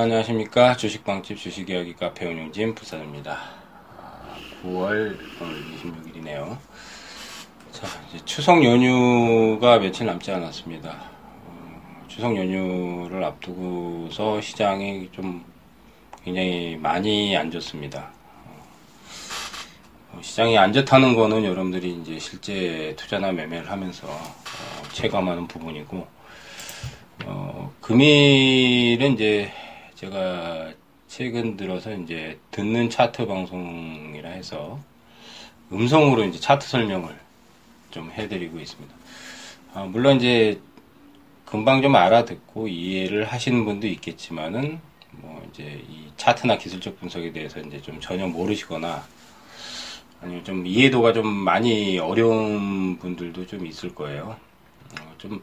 안녕하십니까? 주식방집 주식이야기 카페 운영진 부산입니다. 9월 26일이네요. 자 이제 추석 연휴가 며칠 남지 않았습니다. 어, 추석 연휴를 앞두고서 시장이 좀 굉장히 많이 안 좋습니다. 어, 시장이 안 좋다는 거는 여러분들이 이제 실제 투자나 매매를 하면서 어, 체감하는 부분이고 어, 금일은 이제 제가 최근 들어서 이제 듣는 차트 방송이라 해서 음성으로 이제 차트 설명을 좀 해드리고 있습니다. 아, 물론 이제 금방 좀 알아듣고 이해를 하시는 분도 있겠지만은 뭐 이제 이 차트나 기술적 분석에 대해서 이제 좀 전혀 모르시거나 아니면 좀 이해도가 좀 많이 어려운 분들도 좀 있을 거예요. 어, 좀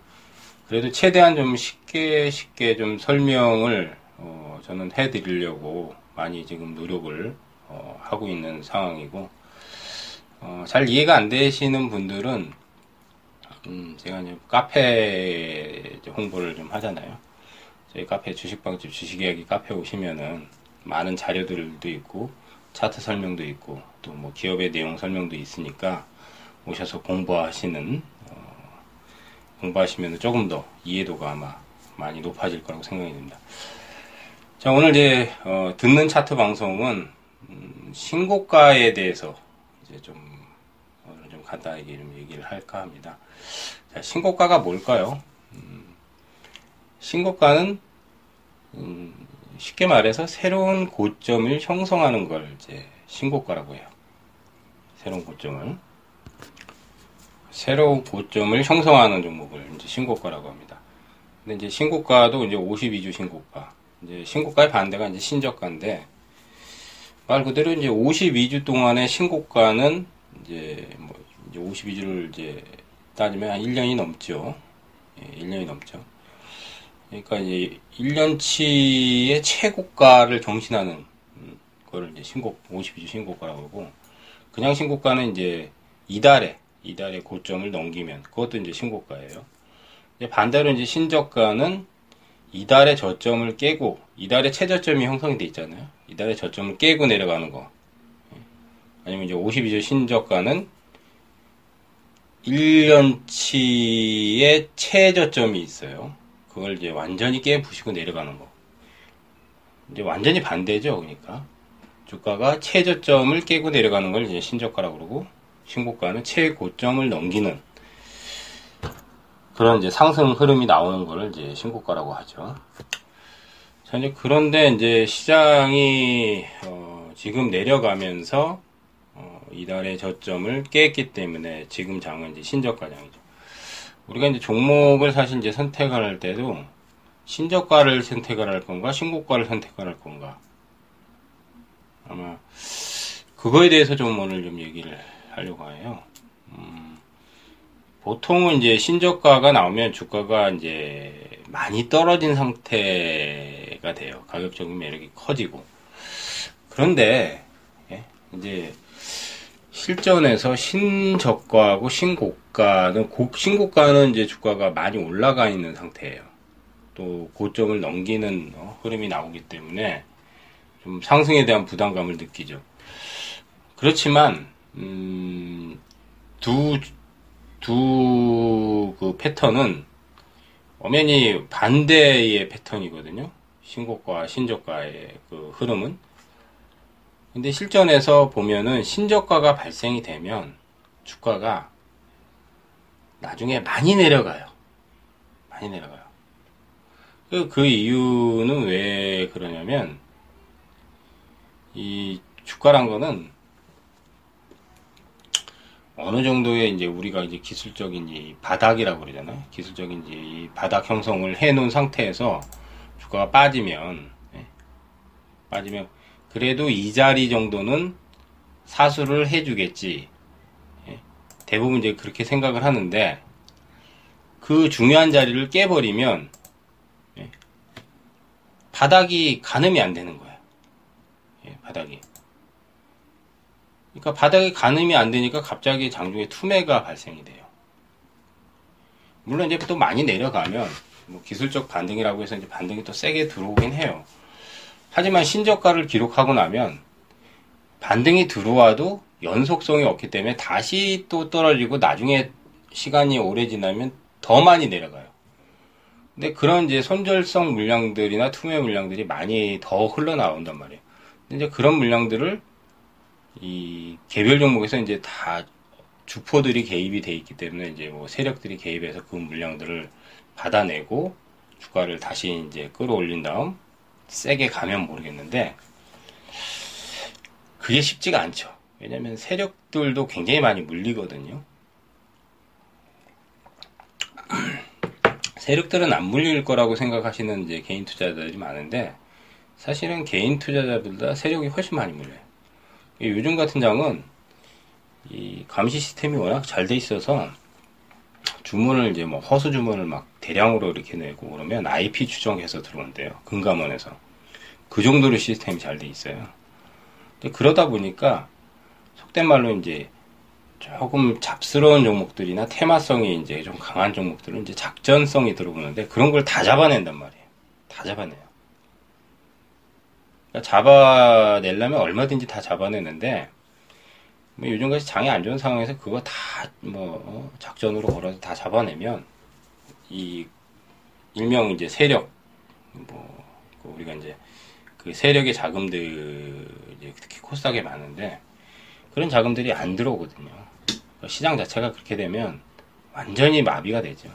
그래도 최대한 좀 쉽게 쉽게 좀 설명을 어, 저는 해드리려고 많이 지금 노력을 어, 하고 있는 상황이고 어, 잘 이해가 안 되시는 분들은 음, 제가 이제 카페 홍보를 좀 하잖아요. 저희 카페 주식방집 주식이야기 카페 오시면은 많은 자료들도 있고 차트 설명도 있고 또 뭐 기업의 내용 설명도 있으니까 오셔서 공부하시는 어, 공부하시면 조금 더 이해도가 아마 많이 높아질 거라고 생각이 듭니다. 자, 오늘 이제, 어, 듣는 차트 방송은, 음, 신고가에 대해서 이제 좀, 오늘 좀 간단하게 좀 얘기를 할까 합니다. 자, 신고가가 뭘까요? 음, 신고가는, 음, 쉽게 말해서 새로운 고점을 형성하는 걸 이제 신고가라고 해요. 새로운 고점을. 새로운 고점을 형성하는 종목을 이제 신고가라고 합니다. 근데 이제 신고가도 이제 52주 신고가. 이제 신고가의 반대가 이제 신저가인데 말 그대로 이제 52주 동안의 신고가는 이제 뭐 이제 52주를 이제 따지면 한 1년이 넘죠. 예, 1년이 넘죠. 그러니까 이제 1년치의 최고가를 경신하는 거를 이제 신고 52주 신고가라고 하고 그냥 신고가는 이제 이달에 이달에 고점을 넘기면 그것도 이제 신고가예요. 반대로 이제 신저가는 이달의 저점을 깨고 이달의 최저점이 형성이 돼 있잖아요. 이달의 저점을 깨고 내려가는 거. 아니면 이제 52주 신저가는 1년치의 최저점이 있어요. 그걸 이제 완전히 깨부시고 내려가는 거. 이제 완전히 반대죠. 그러니까 주가가 최저점을 깨고 내려가는 걸 이제 신저가라고 그러고 신고가는 최고점을 넘기는 그런 이제 상승 흐름이 나오는 거를 이제 신고가라고 하죠. 자, 이제 그런데 이제 시장이 어, 지금 내려가면서 어, 이달의 저점을 깼기 때문에 지금 장은 이제 신저가장이죠. 우리가 이제 종목을 사실 이제 선택을 할 때도 신저가를 선택을 할 건가 신고가를 선택을 할 건가 아마 그거에 대해서 좀 오늘 좀 얘기를 하려고 해요. 음, 보통은 이제 신저가가 나오면 주가가 이제 많이 떨어진 상태가 돼요. 가격적인 매력이 커지고. 그런데, 예, 이제, 실전에서 신저가하고 신고가는, 고, 신고가는 이제 주가가 많이 올라가 있는 상태예요. 또 고점을 넘기는 어, 흐름이 나오기 때문에 좀 상승에 대한 부담감을 느끼죠. 그렇지만, 음, 두 두 그 패턴은 엄연히 반대의 패턴이거든요. 신고가, 신저가의 그 흐름은. 근데 실전에서 보면은 신저가가 발생이 되면 주가가 나중에 많이 내려가요. 많이 내려가요. 그, 그 이유는 왜 그러냐면, 이 주가란 거는 어느 정도의 이제 우리가 이제 기술적인 이 바닥이라고 그러잖아요. 기술적인 이 바닥 형성을 해 놓은 상태에서 주가가 빠지면 예, 빠지면 그래도 이 자리 정도는 사수를 해주겠지. 예, 대부분 이제 그렇게 생각을 하는데 그 중요한 자리를 깨버리면 예, 바닥이 가늠이 안 되는 거예요. 예, 바닥이. 그러니까 바닥에 가늠이 안 되니까 갑자기 장중에 투매가 발생이 돼요. 물론 이제 또 많이 내려가면 뭐 기술적 반등이라고 해서 이제 반등이 또 세게 들어오긴 해요. 하지만 신저가를 기록하고 나면 반등이 들어와도 연속성이 없기 때문에 다시 또 떨어지고 나중에 시간이 오래 지나면 더 많이 내려가요. 근데 그런 이제 손절성 물량들이나 투매 물량들이 많이 더 흘러나온단 말이에요. 이제 그런 물량들을 이 개별 종목에서 이제 다 주포들이 개입이 돼 있기 때문에 이제 뭐 세력들이 개입해서 그 물량들을 받아내고 주가를 다시 이제 끌어올린 다음 세게 가면 모르겠는데 그게 쉽지가 않죠. 왜냐면 세력들도 굉장히 많이 물리거든요. 세력들은 안 물릴 거라고 생각하시는 이제 개인 투자자들이 많은데 사실은 개인 투자자들보다 세력이 훨씬 많이 물려요. 요즘 같은 장은 이 감시 시스템이 워낙 잘 돼 있어서 주문을 이제 뭐 허수 주문을 막 대량으로 이렇게 내고 그러면 IP 추정해서 들어온대요. 금감원에서. 그 정도로 시스템이 잘 돼 있어요. 그러다 보니까 속된 말로 이제 조금 잡스러운 종목들이나 테마성이 이제 좀 강한 종목들은 이제 작전성이 들어오는데 그런 걸 다 잡아낸단 말이에요. 다 잡아내요. 그러니까 잡아내려면 얼마든지 다 잡아내는데 뭐 요즘같이 장이 안 좋은 상황에서 그거 다뭐 어, 작전으로 걸어서 다 잡아내면 이 일명 이제 세력 뭐그 우리가 이제 그 세력의 자금들 이제 특히 코스닥에 많은데 그런 자금들이 안 들어오거든요. 그러니까 시장 자체가 그렇게 되면 완전히 마비가 되죠.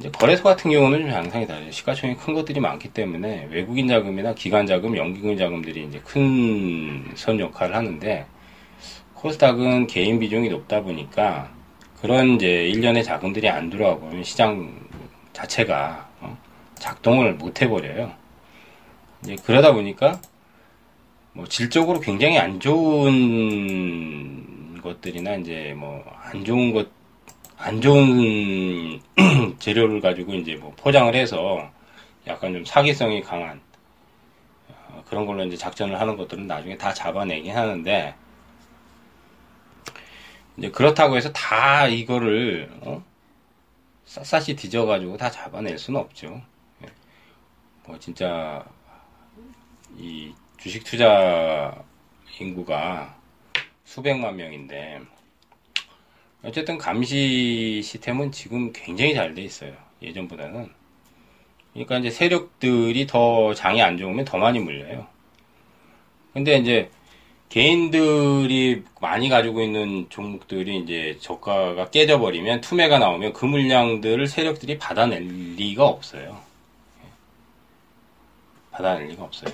이제 거래소 같은 경우는 좀 양상이 다르죠. 시가총액 큰 것들이 많기 때문에 외국인 자금이나 기관 자금, 연기금 자금들이 이제 큰 선 역할을 하는데 코스닥은 개인 비중이 높다 보니까 그런 이제 일련의 자금들이 안 보면 시장 자체가 어, 작동을 못 해버려요. 이제 그러다 보니까 뭐 질적으로 굉장히 안 좋은 것들이나 이제 뭐 안 좋은 것, 안 좋은 재료를 가지고 이제 뭐 포장을 해서 약간 좀 사기성이 강한 어, 그런 걸로 이제 작전을 하는 것들은 나중에 다 잡아내긴 하는데 이제 그렇다고 해서 다 이거를 어? 샅샅이 뒤져가지고 다 잡아낼 수는 없죠. 예. 뭐 진짜 이 주식 투자 인구가 수백만 명인데 어쨌든 감시 시스템은 지금 굉장히 잘 돼 있어요. 예전보다는. 그러니까 이제 세력들이 더 장이 안 좋으면 더 많이 물려요. 근데 이제 개인들이 많이 가지고 있는 종목들이 이제 저가가 깨져버리면 투매가 나오면 그 물량들을 세력들이 받아낼 리가 없어요. 받아낼 리가 없어요.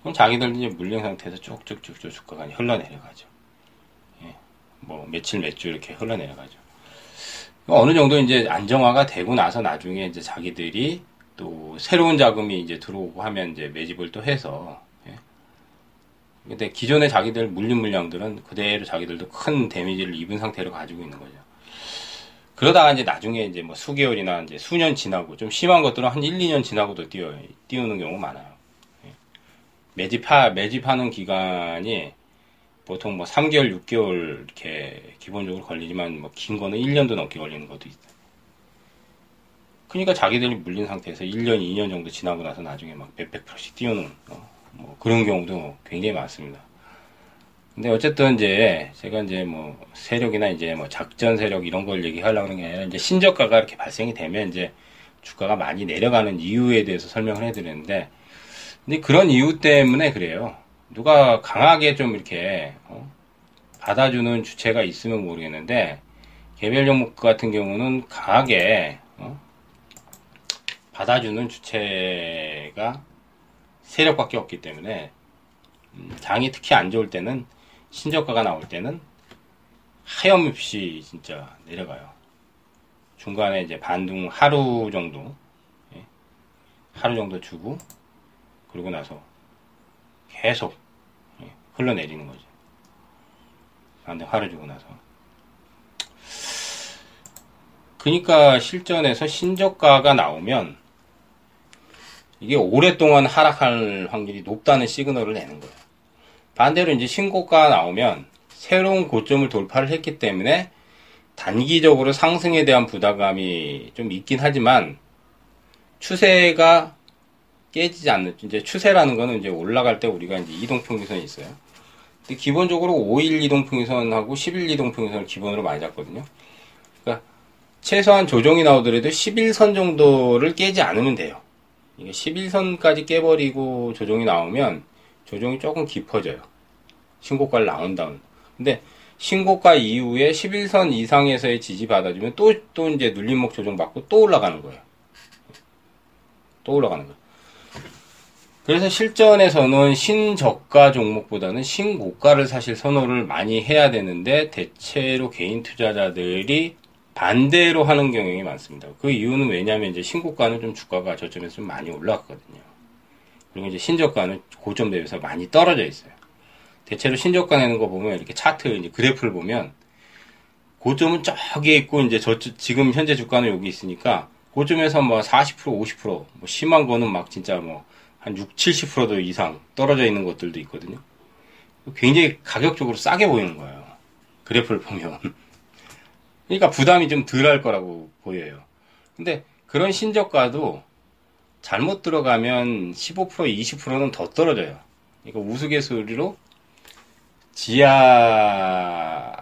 그럼 자기들 이제 물량 상태에서 쭉쭉쭉쭉 주가가 흘러내려가죠. 예. 뭐 며칠 몇 주 이렇게 흘러내려가죠. 어느 정도 이제 안정화가 되고 나서 나중에 이제 자기들이 또 새로운 자금이 이제 들어오고 하면 이제 매집을 또 해서 근데 기존의 자기들 물린 물량들은 그대로 자기들도 큰 데미지를 입은 상태로 가지고 있는 거죠. 그러다가 이제 나중에 이제 뭐 수개월이나 이제 수년 지나고 좀 심한 것들은 한 1, 2년 지나고도 띄어, 띄우는 경우가 많아요. 예. 매집하, 매집하는 기간이 보통 뭐 3개월, 6개월 이렇게 기본적으로 걸리지만 뭐 긴 거는 1년도 넘게 걸리는 것도 있어요. 그러니까 자기들이 물린 상태에서 1년, 2년 정도 지나고 나서 나중에 막 몇백 프로씩 띄우는 어. 뭐 그런 경우도 굉장히 많습니다. 근데 어쨌든 이제 제가 이제 뭐 세력이나 이제 뭐 작전 세력 이런 걸 얘기하려고 하는 게 아니라 이제 신저가가 이렇게 발생이 되면 이제 주가가 많이 내려가는 이유에 대해서 설명을 해드렸는데 근데 그런 이유 때문에 그래요. 누가 강하게 좀 이렇게 어? 받아주는 주체가 있으면 모르겠는데 개별 종목 같은 경우는 강하게 어? 받아주는 주체가 세력밖에 없기 때문에 음, 장이 특히 안 좋을 때는 신저가가 나올 때는 하염없이 진짜 내려가요. 중간에 이제 반등 하루 정도 예, 하루 정도 주고 그러고 나서 계속 예, 흘러내리는 거죠. 반등 하루 주고 나서. 그러니까 실전에서 신저가가 나오면 이게 오랫동안 하락할 확률이 높다는 시그널을 내는 거예요. 반대로 이제 신고가 나오면 새로운 고점을 돌파를 했기 때문에 단기적으로 상승에 대한 부담감이 좀 있긴 하지만 추세가 깨지지 않는 이제 추세라는 거는 이제 올라갈 때 우리가 이제 이동평균선이 있어요. 근데 기본적으로 5일 이동평균선하고 10일 이동평균선을 기본으로 많이 잡거든요. 그러니까 최소한 조정이 나오더라도 11선 정도를 깨지 않으면 돼요. 이게 11선까지 깨버리고 조정이 나오면 조정이 조금 깊어져요. 신고가를 나온 다음. 근데 신고가 이후에 11선 이상에서의 지지 받아주면 또, 또 이제 눌림목 조정 받고 또 올라가는 거예요. 또 올라가는 거예요. 그래서 실전에서는 신저가 종목보다는 신고가를 사실 선호를 많이 해야 되는데 대체로 개인 투자자들이 반대로 하는 경향이 많습니다. 그 이유는 왜냐하면 이제 신고가는 좀 주가가 저점에서 좀 많이 올라갔거든요. 그리고 이제 신저가는 고점 대비해서 많이 떨어져 있어요. 대체로 신저가 내는 거 보면 이렇게 차트 이제 그래프를 보면 고점은 저기에 있고 이제 저 지금 현재 주가는 여기 있으니까 고점에서 뭐 40% 50%뭐 심한 거는 막 진짜 뭐 한 6, 70%도 이상 떨어져 있는 것들도 있거든요. 굉장히 가격적으로 싸게 보이는 거예요. 그래프를 보면. 그러니까 부담이 좀 덜 할 거라고 보여요. 근데 그런 신저가도 잘못 들어가면 15% 20%는 더 떨어져요. 그러니까 우스갯소리로 지하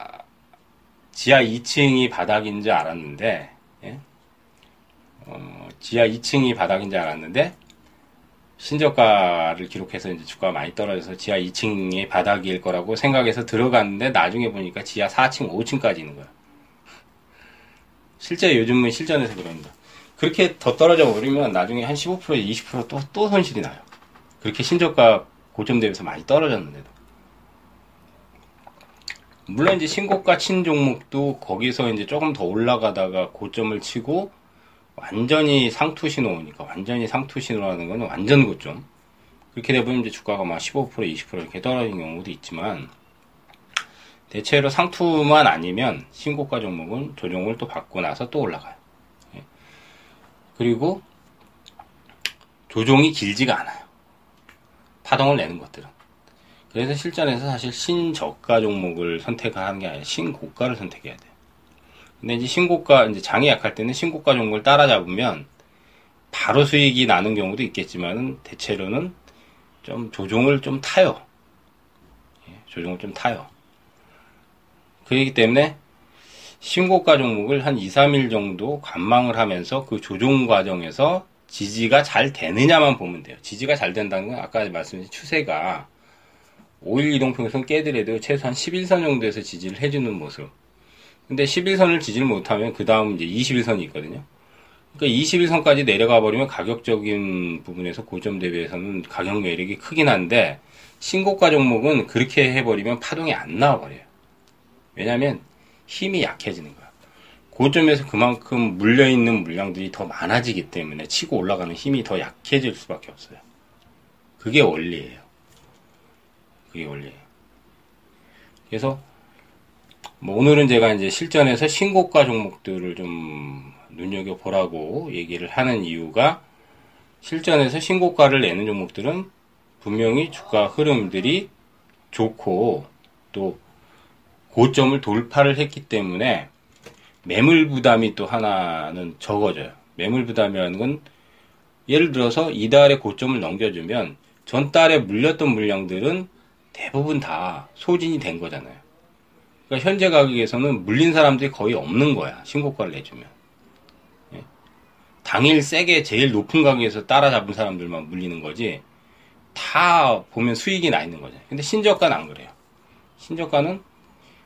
지하 2층이 바닥인 줄 알았는데 예? 어, 지하 2층이 바닥인 줄 알았는데 신저가를 기록해서 이제 주가가 많이 떨어져서 지하 2층이 바닥일 거라고 생각해서 들어갔는데 나중에 보니까 지하 4층, 5층까지 있는 거야. 실제 요즘은 실전에서 그럽니다. 그렇게 더 떨어져 버리면 나중에 한 15% 20%또 또 손실이 나요. 그렇게 신저가 고점 대비해서 많이 떨어졌는데도. 물론 이제 신고가 친 종목도 거기서 이제 조금 더 올라가다가 고점을 치고 완전히 상투 신호니까 완전히 상투 신호라는 거는 완전 고점. 그렇게 되면 이제 주가가 막 15% 20% 이렇게 떨어진 경우도 있지만 대체로 상투만 아니면 신고가 종목은 조정을 또 받고 나서 또 올라가요. 예. 그리고 조종이 길지가 않아요. 파동을 내는 것들은. 그래서 실전에서 사실 신저가 종목을 선택하는 게 아니라 신고가를 선택해야 돼요. 근데 이제 신고가, 이제 장이 약할 때는 신고가 종목을 따라잡으면 바로 수익이 나는 경우도 있겠지만은 대체로는 좀 조종을 좀 타요. 예, 조종을 좀 타요. 그렇기 때문에 신고가 종목을 한 2, 3일 정도 관망을 하면서 그 조종 과정에서 지지가 잘 되느냐만 보면 돼요. 지지가 잘 된다는 건 아까 말씀드린 추세가 5일 이동평선 깨더라도 최소한 11선 정도에서 지지를 해주는 모습. 근데 11선을 지지를 못하면 그 다음 이제 21선이 있거든요. 그러니까 21선까지 내려가 버리면 가격적인 부분에서 고점 대비해서는 가격 매력이 크긴 한데 신고가 종목은 그렇게 해버리면 파동이 안 나와버려요. 왜냐하면 힘이 약해지는 거야. 고점에서 그만큼 물려있는 물량들이 더 많아지기 때문에 치고 올라가는 힘이 더 약해질 수밖에 없어요. 그게 원리예요. 그게 원리예요. 그래서 뭐 오늘은 제가 이제 실전에서 신고가 종목들을 좀 눈여겨보라고 얘기를 하는 이유가 실전에서 신고가를 내는 종목들은 분명히 주가 흐름들이 좋고 또 고점을 돌파를 했기 때문에 매물 부담이 또 하나는 적어져요. 매물 부담이라는 건 예를 들어서 이달에 고점을 넘겨주면 전달에 물렸던 물량들은 대부분 다 소진이 된 거잖아요. 그러니까 현재 가격에서는 물린 사람들이 거의 없는 거야. 신고가를 내주면. 예? 당일 세게 제일 높은 가격에서 따라잡은 사람들만 물리는 거지. 다 보면 수익이 나 있는 거죠. 근데 신저가는 안 그래요. 신저가는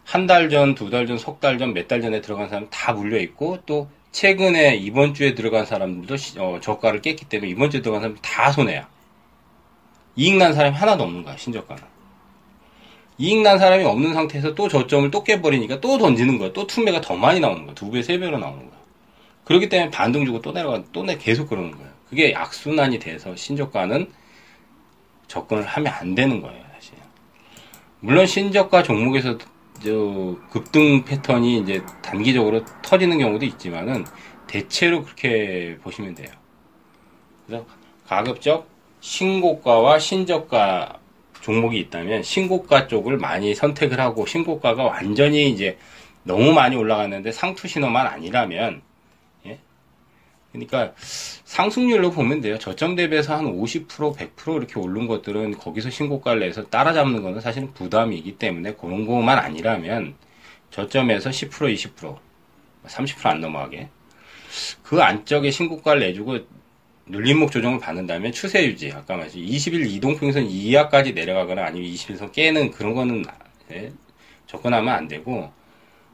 한 달 전, 두 달 전, 석 달 전, 몇 달 전에 들어간 사람 다 물려 있고 또 최근에 이번 주에 들어간 사람들도 어, 저가를 깼기 때문에 이번 주에 들어간 사람 다 손해야. 이익 난 사람이 하나도 없는 거야 신저가는. 이익 난 사람이 없는 상태에서 또 저점을 또 깨버리니까 또 던지는 거야. 또 투매가 더 많이 나오는 거야. 두 배, 세 배로 나오는 거야. 그렇기 때문에 반등 주고 또 내려가, 또 내, 계속 그러는 거야. 그게 악순환이 돼서 신저가는 접근을 하면 안 되는 거예요, 사실. 물론 신저가 종목에서 저 급등 패턴이 이제 단기적으로 터지는 경우도 있지만은 대체로 그렇게 보시면 돼요. 그래서 가급적 신고가와 신저가 종목이 있다면 신고가 쪽을 많이 선택을 하고 신고가가 완전히 이제 너무 많이 올라갔는데 상투 신호만 아니라면 예? 그러니까 상승률로 보면 돼요. 저점 대비해서 한 50%, 100% 이렇게 오른 것들은 거기서 신고가를 내서 따라잡는 거는 사실은 부담이기 때문에 그런 것만 아니라면 저점에서 10%, 20%, 30%안 넘어가게 그 안쪽에 신고가를 내주고 눌림목 조정을 받는다면 추세 유지 아까 말했죠 20일 이동평선 이하까지 내려가거나 아니면 20일선 깨는 그런 거는 네, 접근하면 안 되고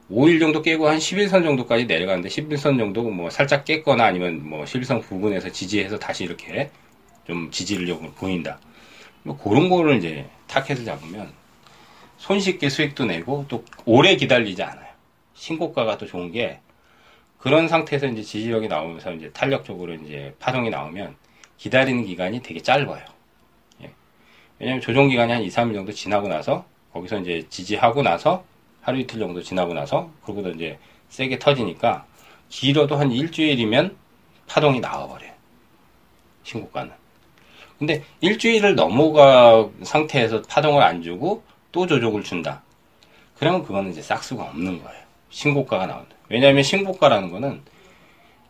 5일 정도 깨고 한 11선 정도까지 내려가는데 11선 정도 뭐 살짝 깼거나 아니면 뭐 11선 부근에서 지지해서 다시 이렇게 좀 지지력을 보인다. 뭐 그런 거를 이제 타켓을 잡으면 손쉽게 수익도 내고 또 오래 기다리지 않아요. 신고가가 또 좋은 게 그런 상태에서 이제 지지력이 나오면서 이제 탄력적으로 이제 파동이 나오면 기다리는 기간이 되게 짧아요. 예. 왜냐하면 조정 기간이 한 2, 3일 정도 지나고 나서 거기서 이제 지지하고 나서 하루 이틀 정도 지나고 나서 그러고도 이제 세게 터지니까 길어도 한 일주일이면 파동이 나와버려요. 신고가는. 근데 일주일을 넘어가 상태에서 파동을 안 주고 또 조정을 준다. 그러면 그거는 이제 싹수가 없는 거예요. 신고가가 나온다. 왜냐하면 신고가라는 거는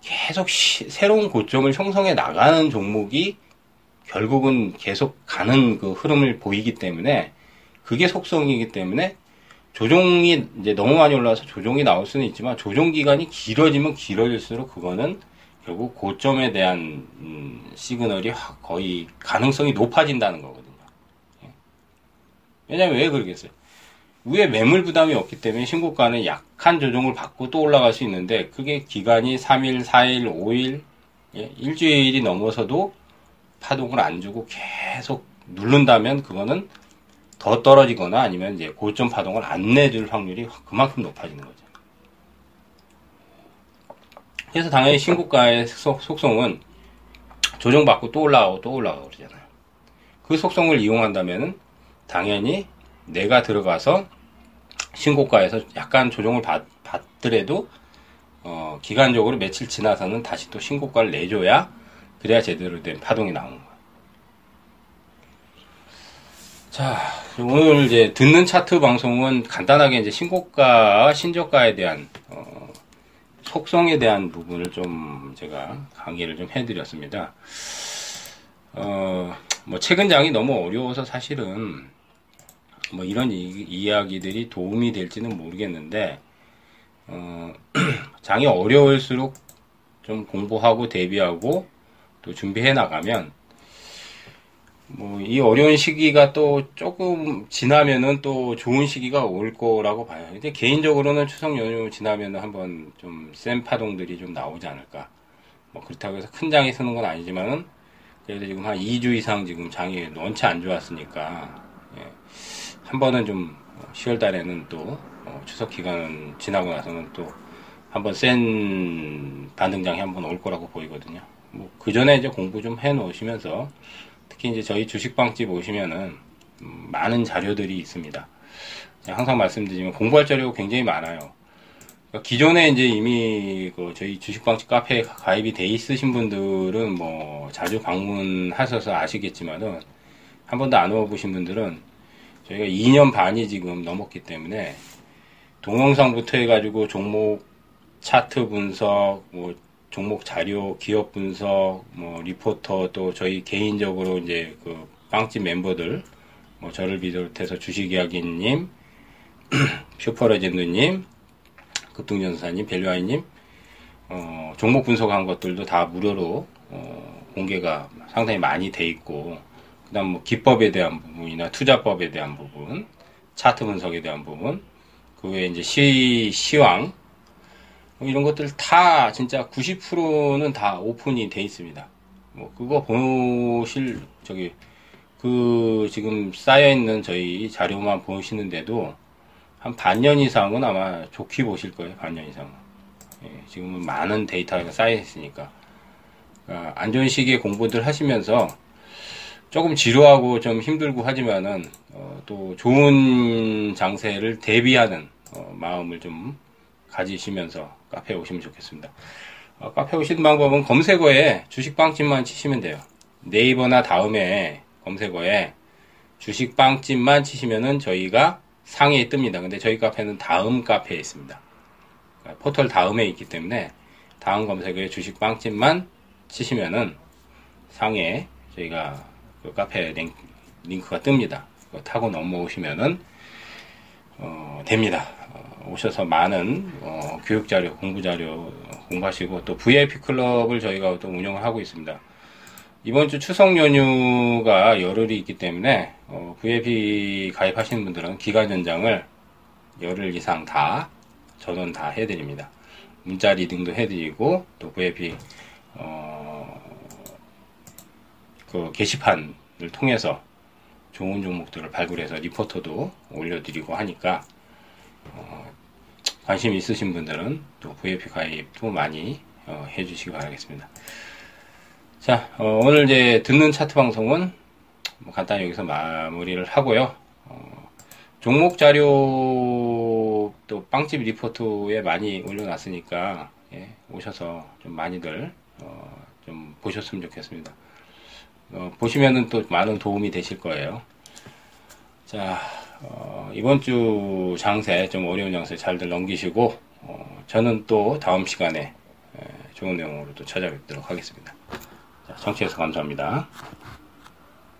계속 시, 새로운 고점을 형성해 나가는 종목이 결국은 계속 가는 그 흐름을 보이기 때문에 그게 속성이기 때문에 조종이 이제 너무 많이 올라와서 조종이 나올 수는 있지만 조종 기간이 길어지면 길어질수록 그거는 결국 고점에 대한 음, 시그널이 거의 가능성이 높아진다는 거거든요. 예. 왜냐하면 왜 그러겠어요? 위에 매물 부담이 없기 때문에 신고가는 약한 조정을 받고 또 올라갈 수 있는데 그게 기간이 3일, 4일, 5일, 예, 일주일이 넘어서도 파동을 안 주고 계속 누른다면 그거는 더 떨어지거나 아니면 이제 고점 파동을 안 내줄 확률이 그만큼 높아지는 거죠. 그래서 당연히 신고가의 속성은 조정받고 또 올라가고 또 올라가고 그러잖아요. 그 속성을 이용한다면 당연히 내가 들어가서 신고가에서 약간 조정을 받, 받더라도 어, 기간적으로 며칠 지나서는 다시 또 신고가를 내줘야 그래야 제대로 된 파동이 나오는 거예요. 자, 오늘 이제 듣는 차트 방송은 간단하게 이제 신고가, 신저가에 대한 어, 속성에 대한 부분을 좀 제가 강의를 좀 해드렸습니다. 어, 뭐 최근 장이 너무 어려워서 사실은 뭐 이런 이, 야기들이 도움이 될지는 모르겠는데 어, 장이 어려울수록 좀 공부하고 대비하고 또 준비해 나가면 뭐 이 어려운 시기가 또 조금 지나면은 또 좋은 시기가 올 거라고 봐요. 근데 개인적으로는 추석 연휴 지나면은 한번 좀 센 파동들이 좀 나오지 않을까. 뭐 그렇다고 해서 큰 장이 쓰는 건 아니지만은 그래도 지금 한 2주 이상 지금 장이 원치 안 좋았으니까 예. 한 번은 좀 10월 어, 달에는 또 어, 추석 기간 지나고 나서는 또 한번 센 반등장이 한번 올 거라고 보이거든요. 뭐 그 전에 이제 공부 좀 해 놓으시면서 특히 이제 저희 주식방집 오시면은 음, 많은 자료들이 있습니다. 항상 말씀드리지만 공부할 자료가 굉장히 많아요. 그러니까 기존에 이제 이미 그 저희 주식방집 카페에 가입이 돼 있으신 분들은 뭐 자주 방문하셔서 아시겠지만은 한 번도 안 와보신 분들은 저희가 2년 반이 지금 넘었기 때문에 동영상부터 해가지고 종목 차트 분석, 뭐 종목 자료, 기업 분석, 뭐 리포터 또 저희 개인적으로 이제 그 빵집 멤버들, 뭐 저를 비롯해서 주식 이야기님, 슈퍼레전드님, 급등전사님, 벨류아이님, 어, 종목 분석한 것들도 다 무료로 어, 공개가 상당히 많이 돼 있고 그다음 뭐 기법에 대한 부분이나 투자법에 대한 부분, 차트 분석에 대한 부분, 그 외에 이제 시 시황 뭐 이런 것들 다 진짜 90%는 다 오픈이 돼 있습니다. 뭐 그거 보실 저기 그 지금 쌓여 있는 저희 자료만 보시는데도 한 반년 이상은 아마 좋게 보실 거예요. 반년 이상은. 예, 지금은 많은 데이터가 쌓여 있으니까 아, 안 좋은 시기에 공부들 하시면서 조금 지루하고 좀 힘들고 하지만은 어, 또 좋은 장세를 대비하는 어, 마음을 좀 가지시면서 카페에 오시면 좋겠습니다. 어, 카페 오시는 방법은 검색어에 주식빵집만 치시면 돼요. 네이버나 다음에 검색어에 주식빵집만 치시면은 저희가 상위에 뜹니다. 근데 저희 카페는 다음 카페에 있습니다. 그러니까 포털 다음에 있기 때문에 다음 검색어에 주식 빵집만 치시면은 상에 저희가 그 카페 링, 링크 가 뜹니다. 타고 넘어오시면은 어, 됩니다. 어, 오셔서 많은 어, 교육 자료, 공부 자료 공부하시고 또 VIP 클럽을 저희가 또 운영을 하고 있습니다. 이번 주 추석 연휴가 열흘이 있기 때문에 어, VIP 가입하시는 분들은 기간 연장을 열흘 이상 다 전원 다 해드립니다. 문자 리딩도 해드리고 또 VIP 어, 그 게시판을 통해서 좋은 종목들을 발굴해서 리포터도 올려드리고 하니까 어, 관심 있으신 분들은 또 VIP 가입도 많이 어, 해주시기 바라겠습니다. 자, 어, 오늘 이제 듣는 차트 방송은 뭐 간단히 여기서 마무리를 하고요. 어, 종목 자료 또 빵집 리포트에 많이 올려놨으니까 예, 오셔서 좀 많이들 어, 좀 보셨으면 좋겠습니다. 어, 보시면은 또 많은 도움이 되실 거예요. 자, 어, 이번 주 장세, 좀 어려운 장세 잘들 넘기시고, 어, 저는 또 다음 시간에 에, 좋은 내용으로 또 찾아뵙도록 하겠습니다. 자, 청취해서 감사합니다.